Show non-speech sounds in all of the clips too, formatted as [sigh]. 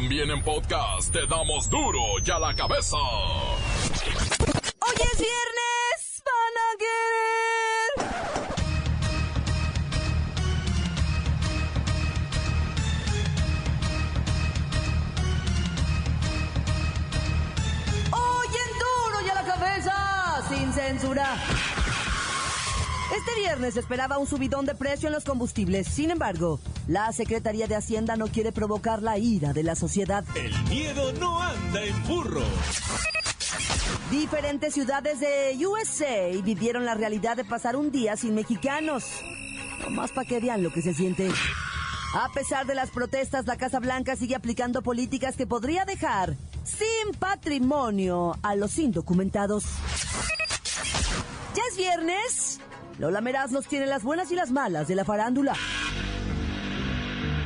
También en podcast te damos duro y a la cabeza. Hoy es viernes, van a querer. Hoy en duro y a la cabeza, sin censura. Este viernes esperaba un subidón de precio en los combustibles. Sin embargo, la Secretaría de Hacienda no quiere provocar la ira de la sociedad. El miedo no anda en burro. Diferentes ciudades de USA vivieron la realidad de pasar un día sin mexicanos. Nomás para que vean lo que se siente. A pesar de las protestas, la Casa Blanca sigue aplicando políticas que podría dejar sin patrimonio a los indocumentados. Ya es viernes. Lola Meraz nos tiene las buenas y las malas de la farándula.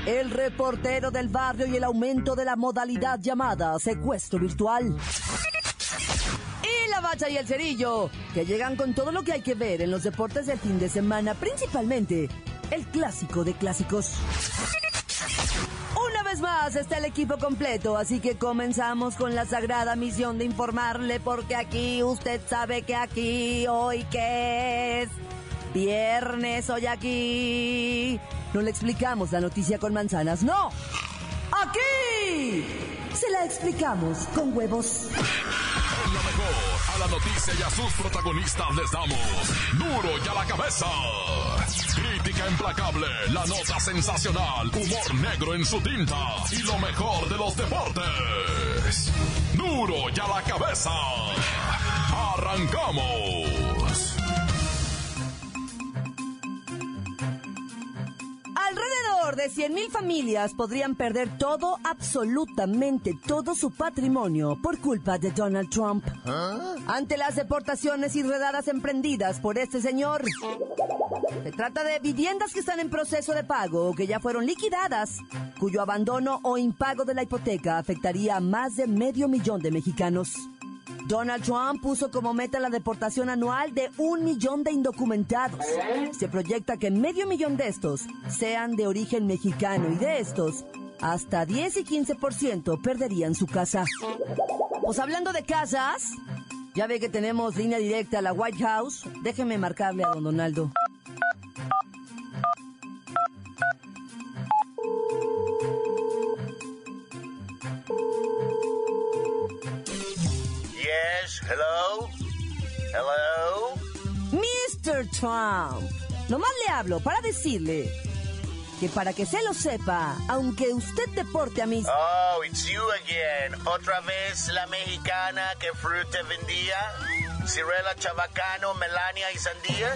El reportero del barrio y el aumento de la modalidad llamada secuestro virtual. Y la bacha y el cerillo, que llegan con todo lo que hay que ver en los deportes del fin de semana, principalmente el clásico de clásicos. Una vez más está el equipo completo, así que comenzamos con la sagrada misión de informarle, porque aquí usted sabe que aquí hoy que es viernes, hoy aquí no le explicamos la noticia con manzanas, no. Aquí se la explicamos con huevos. Con lo mejor, a la noticia y a sus protagonistas les damos duro y a la cabeza. Crítica implacable, la nota sensacional, humor negro en su tinta y lo mejor de los deportes. Duro y a la cabeza. Arrancamos. De 100.000 familias podrían perder todo, absolutamente todo su patrimonio por culpa de Donald Trump. Ante las deportaciones y redadas emprendidas por este señor. Se trata de viviendas que están en proceso de pago o que ya fueron liquidadas, cuyo abandono o impago de la hipoteca afectaría a más de medio millón de mexicanos. Donald Trump puso como meta la deportación anual de un millón de indocumentados. Se proyecta que medio millón de estos sean de origen mexicano y de estos, hasta 10 y 15% perderían su casa. Pues hablando de casas, ya ve que tenemos línea directa a la White House. Déjeme marcarle a don Donaldo. Trump, nomás le hablo para decirle que para que se lo sepa, aunque usted deporte a mis... Oh, it's you again. ¿Otra vez la mexicana que fruta vendía? Cirela Chabacano, Melania y Sandía?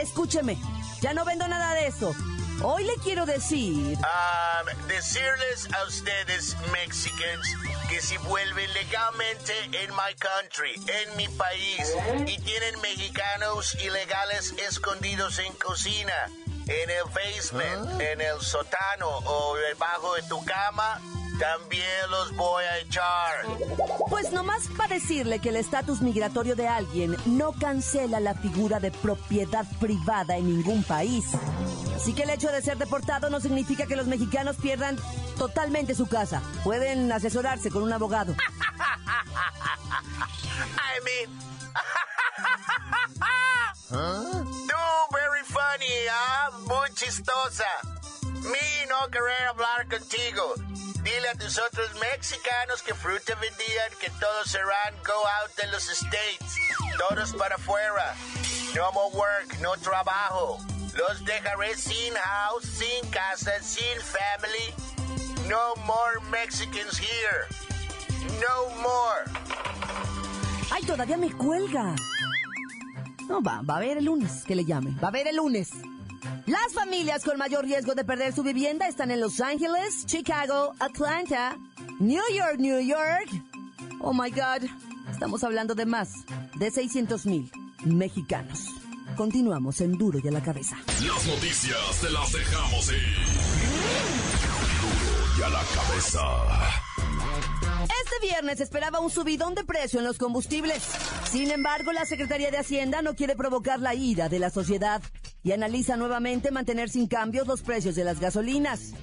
Escúcheme, ya no vendo nada de eso. Hoy le quiero decir... Um, decirles a ustedes, Mexicans, que si vuelven legalmente en my country, en mi país, y tienen mexicanos ilegales escondidos en cocina, en el basement, en el sótano o debajo de tu cama, también los voy a echar. Pues nomás para decirle que el estatus migratorio de alguien no cancela la figura de propiedad privada en ningún país. Así que el hecho de ser deportado no significa que los mexicanos pierdan totalmente su casa. Pueden asesorarse con un abogado. [laughs] I mean... [laughs] Tú, very funny, ¿ah? Muy chistosa. Mi no querer hablar contigo. Dile a tus otros mexicanos que fruta vendían que todos serán go out de los States. Todos para afuera. No more work, no trabajo. Los dejaré sin house, sin casa, sin family. No more Mexicans here. No more. ¡Ay, todavía me cuelga! No, va, va a ver el lunes que le llame. Va a ver el lunes. Las familias con mayor riesgo de perder su vivienda están en Los Ángeles, Chicago, Atlanta, New York, New York. Oh my God. Estamos hablando de más de 600 mil mexicanos. Continuamos en Duro y a la cabeza. Las noticias te las dejamos ir. Duro y a la cabeza. Este viernes esperaba un subidón de precio en los combustibles. Sin embargo, la Secretaría de Hacienda no quiere provocar la ira de la sociedad y analiza nuevamente mantener sin cambios los precios de las gasolinas.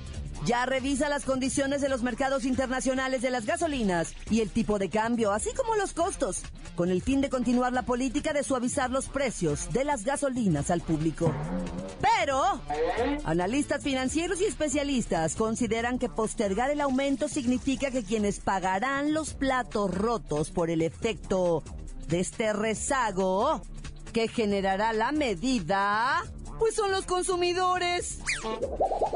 ya revisa las condiciones de los mercados internacionales de las gasolinas y el tipo de cambio, así como los costos, con el fin de continuar la política de suavizar los precios de las gasolinas al público. Pero, analistas financieros y especialistas consideran que postergar el aumento significa que quienes pagarán los platos rotos por el efecto de este rezago que generará la medida pues son los consumidores.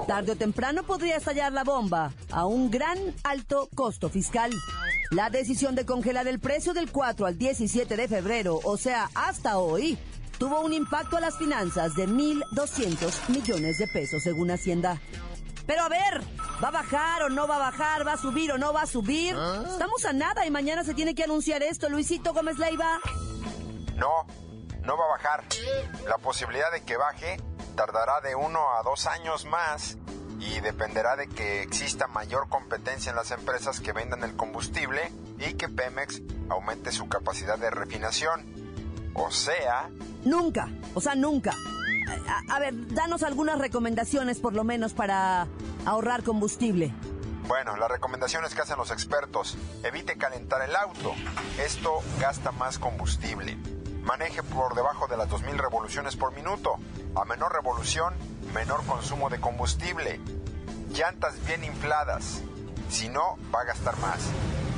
Tarde o temprano podría estallar la bomba a un gran alto costo fiscal. La decisión de congelar el precio del 4 al 17 de febrero, o sea, hasta hoy, tuvo un impacto a las finanzas de 1.200 millones de pesos, según Hacienda. Pero a ver, ¿va a bajar o no va a bajar? ¿Va a subir o no va a subir? ¿Ah? Estamos a nada y mañana se tiene que anunciar esto, Luisito Gómez Leiva. No, no va a bajar. La posibilidad de que baje tardará de uno a dos años más y dependerá de que exista mayor competencia en las empresas que vendan el combustible y que Pemex aumente su capacidad de refinación. O sea... Nunca, o sea, nunca. A, a, ver, danos algunas recomendaciones por lo menos para ahorrar combustible. Bueno, las recomendaciones que hacen los expertos. Evite calentar el auto. Esto gasta más combustible. Maneje por debajo de las 2.000 revoluciones por minuto. A menor revolución, menor consumo de combustible. Llantas bien infladas. Si no, va a gastar más.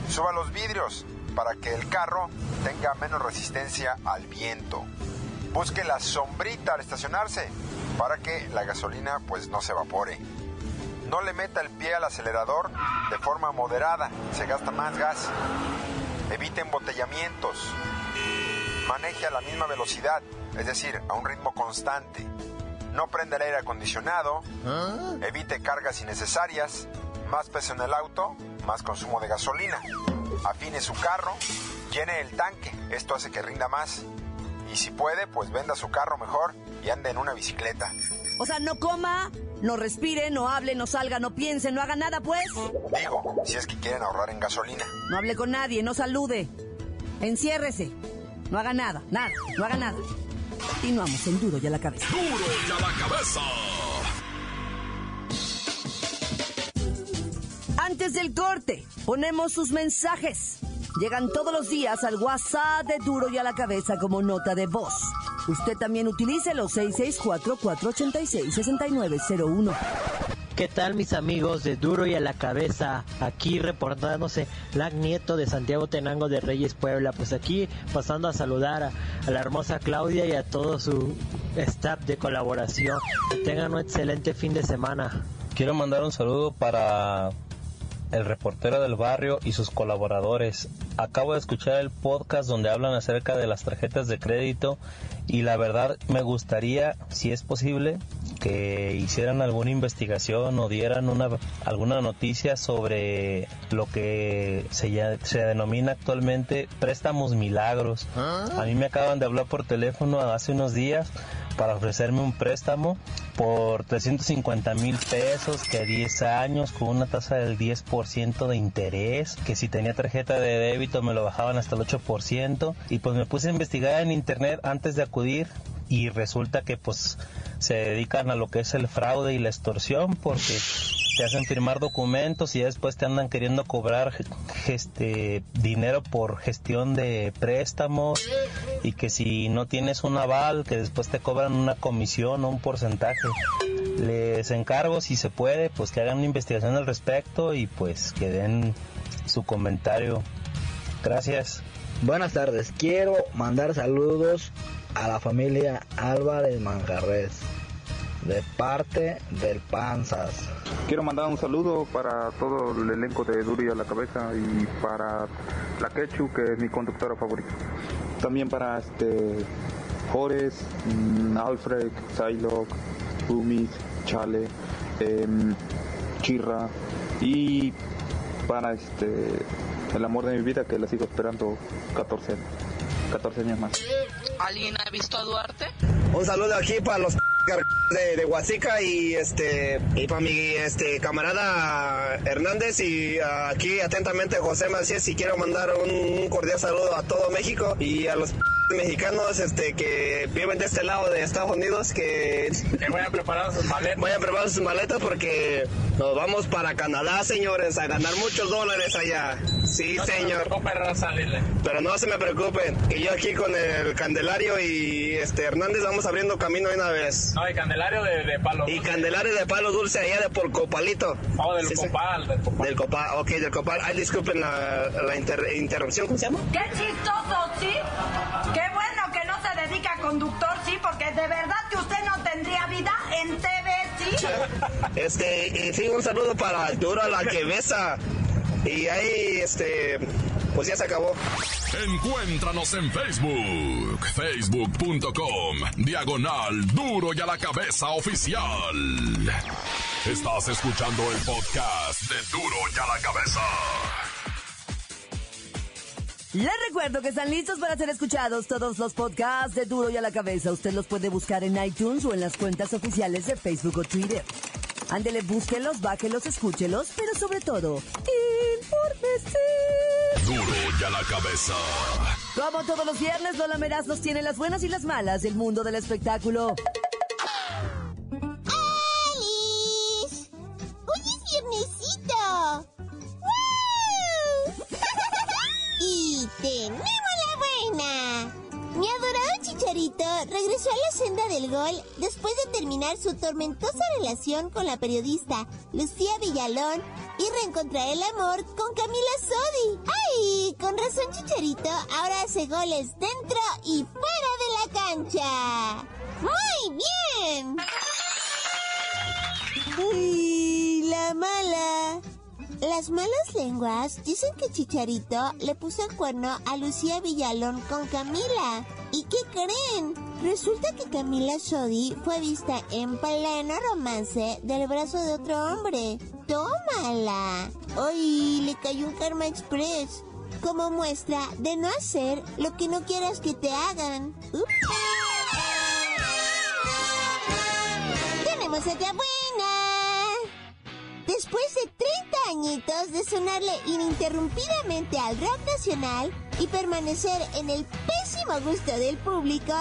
Suba los vidrios para que el carro tenga menos resistencia al viento. Busque la sombrita al estacionarse para que la gasolina pues no se evapore. No le meta el pie al acelerador de forma moderada, se gasta más gas. Evite embotellamientos maneje a la misma velocidad, es decir, a un ritmo constante. No prenda el aire acondicionado, ¿Ah? evite cargas innecesarias, más peso en el auto, más consumo de gasolina. Afine su carro, llene el tanque, esto hace que rinda más. Y si puede, pues venda su carro mejor y ande en una bicicleta. O sea, no coma, no respire, no hable, no salga, no piense, no haga nada, pues. Digo, si es que quieren ahorrar en gasolina. No hable con nadie, no salude. Enciérrese. No haga nada, nada, no haga nada. Continuamos en Duro y a la cabeza. Duro y a la cabeza. Antes del corte, ponemos sus mensajes. Llegan todos los días al WhatsApp de Duro y a la cabeza como nota de voz. Usted también utilice los 664-486-6901. ¿Qué tal mis amigos de Duro y a la Cabeza? Aquí reportándose Lac Nieto de Santiago Tenango de Reyes Puebla. Pues aquí pasando a saludar a, la hermosa Claudia y a todo su staff de colaboración. Que tengan un excelente fin de semana. Quiero mandar un saludo para el reportero del barrio y sus colaboradores. Acabo de escuchar el podcast donde hablan acerca de las tarjetas de crédito y la verdad me gustaría, si es posible, que hicieran alguna investigación o dieran una, alguna noticia sobre lo que se, se denomina actualmente préstamos milagros. A mí me acaban de hablar por teléfono hace unos días para ofrecerme un préstamo por 350 mil pesos, que a 10 años, con una tasa del 10% de interés, que si tenía tarjeta de débito me lo bajaban hasta el 8%, y pues me puse a investigar en internet antes de acudir y resulta que pues se dedican a lo que es el fraude y la extorsión porque te hacen firmar documentos y después te andan queriendo cobrar este dinero por gestión de préstamos y que si no tienes un aval que después te cobran una comisión o un porcentaje les encargo si se puede pues que hagan una investigación al respecto y pues que den su comentario gracias buenas tardes quiero mandar saludos a la familia Álvarez Manjarres de parte del Panzas. Quiero mandar un saludo para todo el elenco de Duri a la cabeza y para la Quechu, que es mi conductora favorita. También para este Jores, mm, Alfred, Psylocke, Umis, Chale, em, Chirra y para este el amor de mi vida que la sigo esperando 14 años. 14 años más. ¿Alguien ha visto a Duarte? Un saludo aquí para los de, de Huasica y este y para mi este camarada Hernández y aquí atentamente José Macías y quiero mandar un, cordial saludo a todo México y a los mexicanos este, que viven de este lado de Estados Unidos que, vayan preparando sus maletas. Vayan preparando sus maletas porque nos vamos para Canadá, señores, a ganar muchos dólares allá. Sí, no señor. Se Pero no se me preocupen, que yo aquí con el Candelario y este Hernández vamos abriendo camino de una vez. No, y Candelario de, de palo Y Candelario de palo dulce allá de por Copalito. Oh, del copal, del copal. Del copal, ok, del copal. Ay, disculpen la, la inter, interrupción, ¿cómo se llama? ¡Qué chistoso, sí! ¡Qué bueno que no se dedica a conductor, sí! Porque de verdad que usted no tendría vida en TV, sí. [laughs] Este, y sí, un saludo para Dura la que besa. Y ahí, este, pues ya se acabó. Encuéntranos en Facebook, facebook.com, diagonal duro y a la cabeza oficial. Estás escuchando el podcast de Duro y a la cabeza. Les recuerdo que están listos para ser escuchados todos los podcasts de Duro y a la cabeza. Usted los puede buscar en iTunes o en las cuentas oficiales de Facebook o Twitter. Ándele, búsquelos, bájelos, escúchelos, pero sobre todo, infórmese. Duro la cabeza. Como todos los viernes, Lola Meraz nos tiene las buenas y las malas del mundo del espectáculo. ¡Alice! ¡Hoy es viernesito! ¡Wow! [laughs] ¡Y tenemos la buena! Mi adorado Chicharito regresó a la senda del gol después de terminar su tormentosa relación con la periodista Lucía Villalón y reencontrar el amor con Camila Sodi. ¡Ay! Con razón Chicharito ahora hace goles dentro y fuera de la cancha. ¡Muy bien! ¡Uy! La mala. Las malas lenguas dicen que Chicharito le puso el cuerno a Lucía Villalón con Camila. ¿Y qué creen? Resulta que Camila Sodi fue vista en pleno romance del brazo de otro hombre. ¡Tómala! ¡Ay! Le cayó un Karma Express. Como muestra de no hacer lo que no quieras que te hagan. ¡Tenemos otra buena! Después de 30 añitos de sonarle ininterrumpidamente al rock nacional y permanecer en el pésimo gusto del público,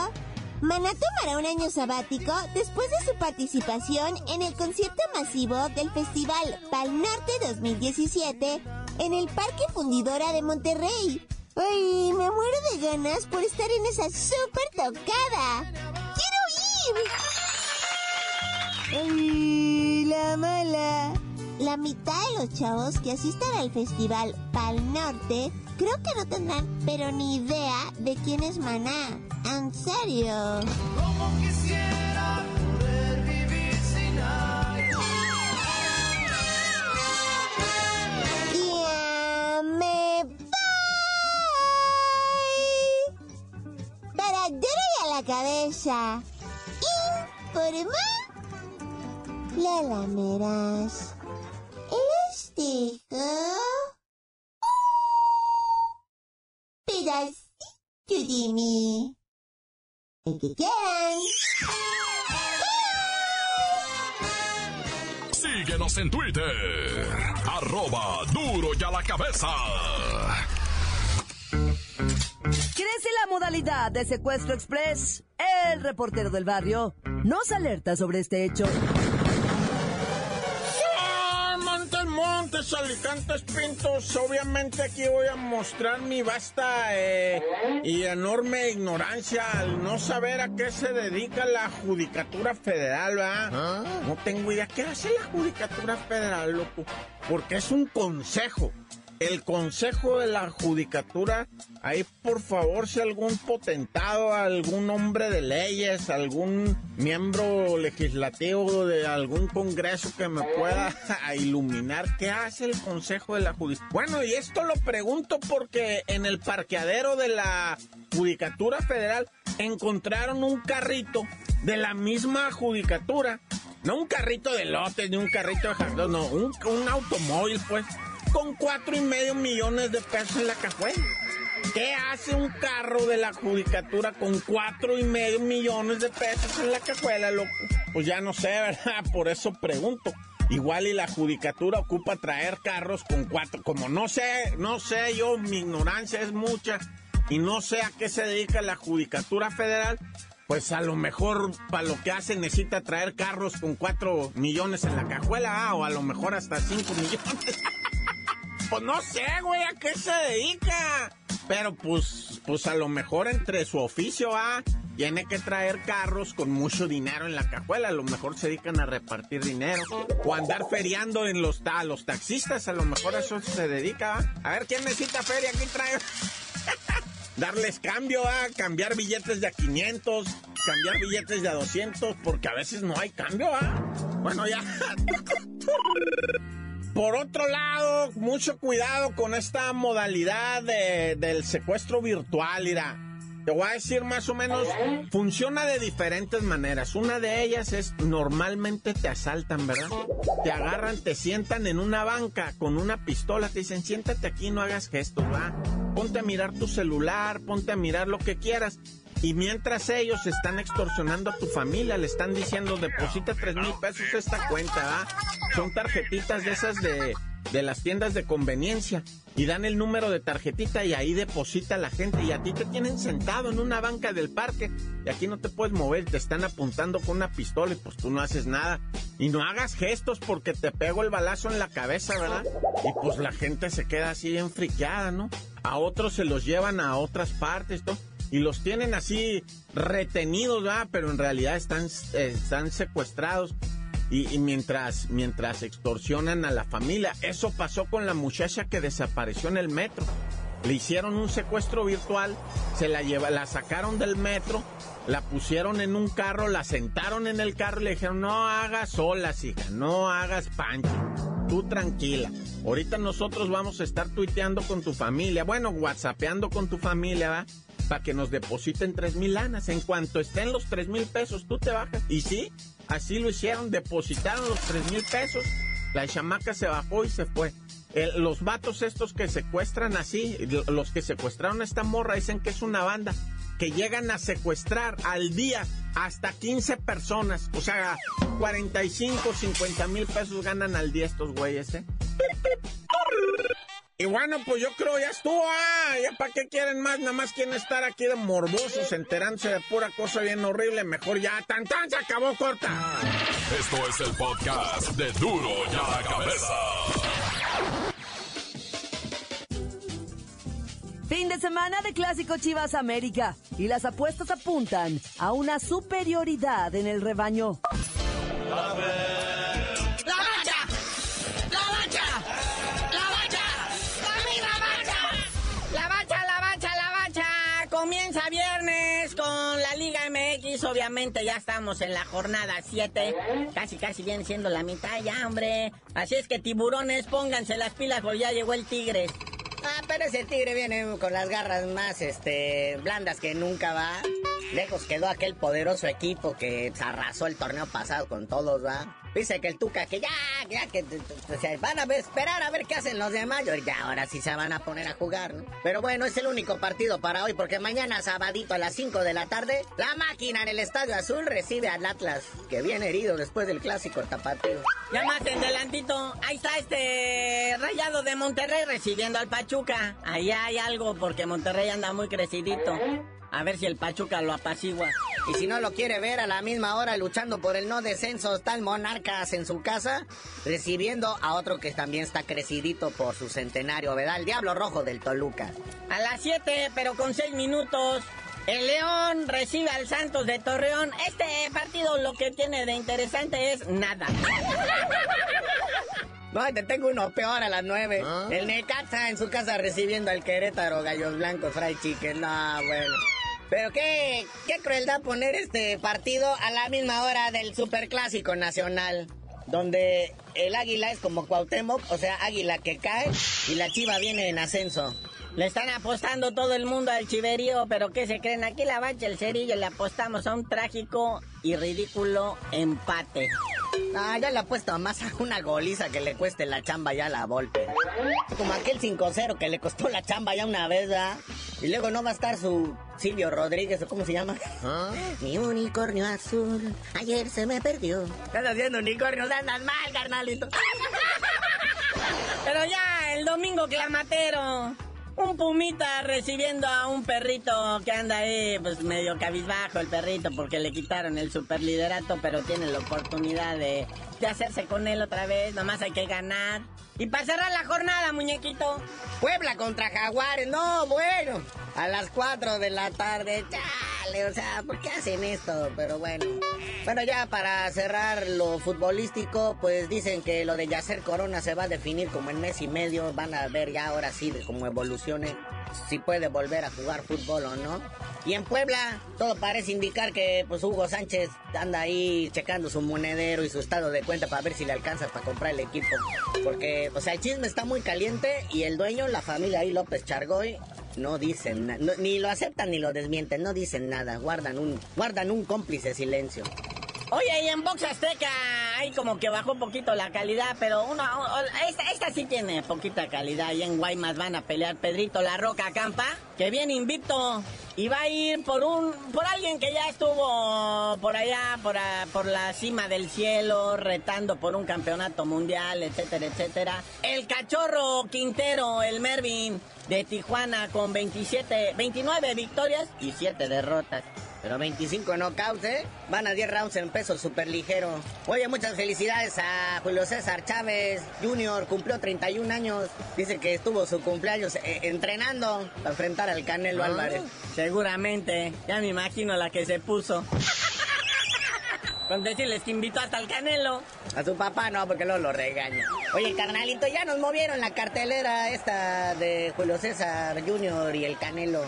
Maná tomará un año sabático después de su participación en el concierto masivo del Festival Pal Norte 2017 en el Parque Fundidora de Monterrey. ¡Ay, me muero de ganas por estar en esa super tocada! ¡Quiero ir! ¡Ay, la mala! La mitad de los chavos que asistan al festival Pal Norte creo que no tendrán pero ni idea de quién es Maná. En serio. Como quisiera poder vivir sin Ya me voy. Para y a la cabeza. Informa. La lameras. Pedacito de mí. Síguenos en Twitter. Arroba duro y a la cabeza. Crece la modalidad de secuestro express. El reportero del barrio nos alerta sobre este hecho. Montes, Alicantes, Pintos. Obviamente aquí voy a mostrar mi vasta eh, y enorme ignorancia al no saber a qué se dedica la Judicatura Federal, ¿verdad? No tengo idea. ¿Qué hace la Judicatura Federal, loco? Porque es un consejo. El consejo de la judicatura, ahí por favor, si algún potentado, algún hombre de leyes, algún miembro legislativo de algún congreso que me pueda [laughs] iluminar, ¿qué hace el consejo de la judicatura? Bueno, y esto lo pregunto porque en el parqueadero de la judicatura federal encontraron un carrito de la misma judicatura. No un carrito de lotes, ni un carrito de jardín, no, un, un automóvil, pues con cuatro y medio millones de pesos en la cajuela. ¿Qué hace un carro de la judicatura con cuatro y medio millones de pesos en la cajuela, loco? Pues ya no sé, [laughs] ¿verdad? Por eso pregunto. Igual y la judicatura ocupa traer carros con cuatro, como no sé, no sé yo, mi ignorancia es mucha. y no sé a qué se dedica la Judicatura Federal, pues a lo mejor para lo que hace necesita traer carros con 4 millones en la cajuela, ah, o a lo mejor hasta 5 millones. [laughs] pues no sé, güey, a qué se dedica. Pero pues, pues a lo mejor entre su oficio, ah, tiene que traer carros con mucho dinero en la cajuela. A lo mejor se dedican a repartir dinero. O andar feriando en los, a los taxistas. A lo mejor eso se dedica. ¿ah? A ver, ¿quién necesita feria? ¿Quién trae? [laughs] Darles cambio, a cambiar billetes de a 500, cambiar billetes de a 200, porque a veces no hay cambio, ¿ah? Bueno, ya. [laughs] Por otro lado, mucho cuidado con esta modalidad de- del secuestro virtual, Ira. Te voy a decir más o menos, funciona de diferentes maneras. Una de ellas es normalmente te asaltan, ¿verdad? Te agarran, te sientan en una banca con una pistola, te dicen, siéntate aquí, no hagas gestos, va. Ponte a mirar tu celular, ponte a mirar lo que quieras. Y mientras ellos están extorsionando a tu familia, le están diciendo, deposita tres mil pesos esta cuenta, ¿va? Son tarjetitas de esas de, de las tiendas de conveniencia. Y dan el número de tarjetita y ahí deposita la gente. Y a ti te tienen sentado en una banca del parque. Y aquí no te puedes mover, te están apuntando con una pistola y pues tú no haces nada. Y no hagas gestos porque te pego el balazo en la cabeza, ¿verdad? Y pues la gente se queda así bien friqueada, ¿no? A otros se los llevan a otras partes, ¿no? Y los tienen así retenidos, ¿verdad? Pero en realidad están, están secuestrados. Y, y mientras, mientras extorsionan a la familia. Eso pasó con la muchacha que desapareció en el metro. Le hicieron un secuestro virtual, se la lleva, la sacaron del metro, la pusieron en un carro, la sentaron en el carro y le dijeron, no hagas solas, hija, no hagas pancho. Tú tranquila. Ahorita nosotros vamos a estar tuiteando con tu familia, bueno, whatsappeando con tu familia, ¿va? Para que nos depositen tres mil lanas. En cuanto estén los tres mil pesos, tú te bajas. Y sí, así lo hicieron, depositaron los tres mil pesos. La chamaca se bajó y se fue. Los vatos estos que secuestran así, los que secuestraron a esta morra, dicen que es una banda que llegan a secuestrar al día hasta 15 personas. O sea, 45, 50 mil pesos ganan al día estos güeyes, ¿eh? Y bueno, pues yo creo ya estuvo, ah, ya para qué quieren más, nada más quieren estar aquí de morbosos, enterándose de pura cosa bien horrible, mejor ya, tan tan, se acabó corta. Esto es el podcast de Duro y a la Cabeza. Fin de semana de Clásico Chivas América y las apuestas apuntan a una superioridad en el rebaño. ¡La Obviamente ya estamos en la jornada 7. Casi, casi viene siendo la mitad ya, hombre. Así es que tiburones, pónganse las pilas porque ya llegó el Tigres. Ah, pero ese tigre viene con las garras más, este, blandas que nunca va. Lejos quedó aquel poderoso equipo que arrasó el torneo pasado con todos, va. Dice que el Tuca, que ya, ya, que van a ver- esperar a ver qué hacen los demás. Yo, Ya, ahora sí se van a poner a jugar, ¿no? Pero bueno, es el único partido para hoy porque mañana, sabadito a las 5 de la tarde, la máquina en el Estadio Azul recibe al Atlas, que viene herido después del clásico tapatío. Ya más en delantito, ahí está este rayado de Monterrey recibiendo al Pachuca. Ahí hay algo porque Monterrey anda muy crecidito. A ver si el Pachuca lo apacigua. Y si no lo quiere ver a la misma hora luchando por el no descenso, está el Monarcas en su casa, recibiendo a otro que también está crecidito por su centenario, ¿verdad? El Diablo Rojo del Toluca. A las 7, pero con 6 minutos. El León recibe al Santos de Torreón. Este partido lo que tiene de interesante es nada. [laughs] No, te tengo uno peor a las 9. El Necaxa en su casa recibiendo al Querétaro Gallos Blancos Fried Chicken. No, bueno. Pero qué, qué crueldad poner este partido a la misma hora del Superclásico Nacional. Donde el águila es como Cuauhtémoc, o sea, águila que cae y la chiva viene en ascenso. Le están apostando todo el mundo al chiverío, pero ¿qué se creen? Aquí la bacha el cerillo le apostamos a un trágico y ridículo empate. Ah, ya le apuesto más a una goliza que le cueste la chamba ya a la Volpe. Como aquel 5-0 que le costó la chamba ya una vez, ¿verdad? Y luego no va a estar su Silvio Rodríguez, ¿o cómo se llama? Mi unicornio azul, ayer se me perdió. Estás haciendo unicornios, andas mal, carnalito. [laughs] Pero ya, el domingo clamatero. Un pumita recibiendo a un perrito que anda ahí, pues medio cabizbajo el perrito porque le quitaron el superliderato, pero tiene la oportunidad de, de hacerse con él otra vez. Nomás hay que ganar. Y para cerrar la jornada, muñequito. Puebla contra Jaguares. No, bueno. A las 4 de la tarde. Chale, o sea, ¿por qué hacen esto? Pero bueno. Bueno, ya para cerrar lo futbolístico, pues dicen que lo de Yacer Corona se va a definir como en mes y medio. Van a ver ya ahora sí de cómo evolucione. Si puede volver a jugar fútbol o no. Y en Puebla, todo parece indicar que pues Hugo Sánchez anda ahí checando su monedero y su estado de cuenta para ver si le alcanza para comprar el equipo. Porque, o sea, el chisme está muy caliente y el dueño, la familia ahí, López Chargoy, no dicen nada. ni lo aceptan ni lo desmienten, no dicen nada. Guardan un, guardan un cómplice silencio. Oye, y en Box Azteca hay como que bajó un poquito la calidad, pero una, esta, esta sí tiene poquita calidad. Y en Guaymas van a pelear Pedrito La Roca Campa, que viene invicto y va a ir por un por alguien que ya estuvo por allá, por, por la cima del cielo, retando por un campeonato mundial, etcétera, etcétera. El cachorro Quintero, el Mervin de Tijuana con 27, 29 victorias y 7 derrotas. Pero 25 knockouts, ¿eh? Van a 10 rounds en peso super ligero. Oye, muchas felicidades a Julio César Chávez Jr. Cumplió 31 años. Dice que estuvo su cumpleaños eh, entrenando para enfrentar al Canelo Ah. Álvarez. Seguramente. Ya me imagino la que se puso. Con decirles que invitó hasta al Canelo. A su papá no, porque luego lo regaña. Oye, carnalito, ya nos movieron la cartelera esta de Julio César Jr. y el Canelo.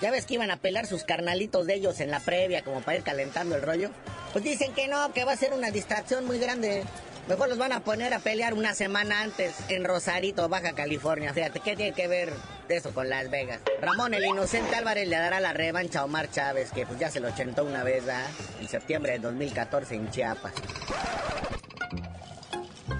¿Ya ves que iban a pelar sus carnalitos de ellos en la previa como para ir calentando el rollo? Pues dicen que no, que va a ser una distracción muy grande. Mejor los van a poner a pelear una semana antes en Rosarito, Baja California. Fíjate, ¿qué tiene que ver eso con Las Vegas? Ramón el Inocente Álvarez le dará la revancha a Omar Chávez, que pues ya se lo ochentó una vez. En septiembre de 2014 en Chiapas.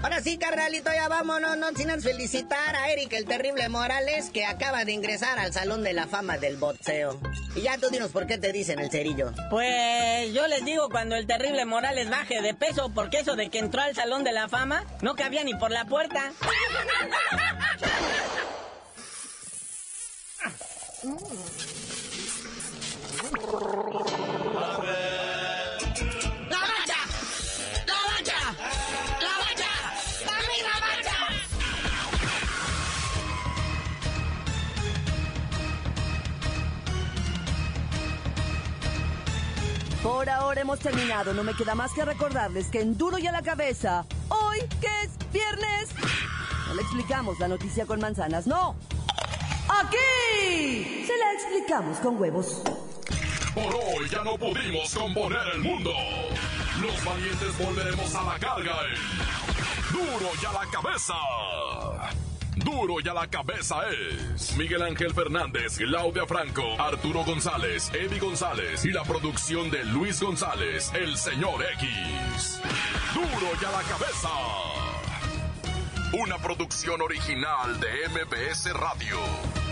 Ahora sí, carnalito, ya vámonos, no sin felicitar a Eric el Terrible Morales, que acaba de ingresar al Salón de la Fama del boxeo. Y ya tú dinos por qué te dicen el cerillo. Pues yo les digo cuando el Terrible Morales baje de peso, porque eso de que entró al Salón de la Fama no cabía ni por la puerta. [laughs] terminado. No me queda más que recordarles que en Duro y a la cabeza, hoy que es viernes, no le explicamos la noticia con manzanas, no. Aquí se la explicamos con huevos. Por hoy ya no pudimos componer el mundo. Los valientes volveremos a la carga en Duro y a la cabeza. Duro y a la cabeza es Miguel Ángel Fernández, Claudia Franco, Arturo González, Eddie González y la producción de Luis González, el señor X. Duro y a la cabeza. Una producción original de MBS Radio.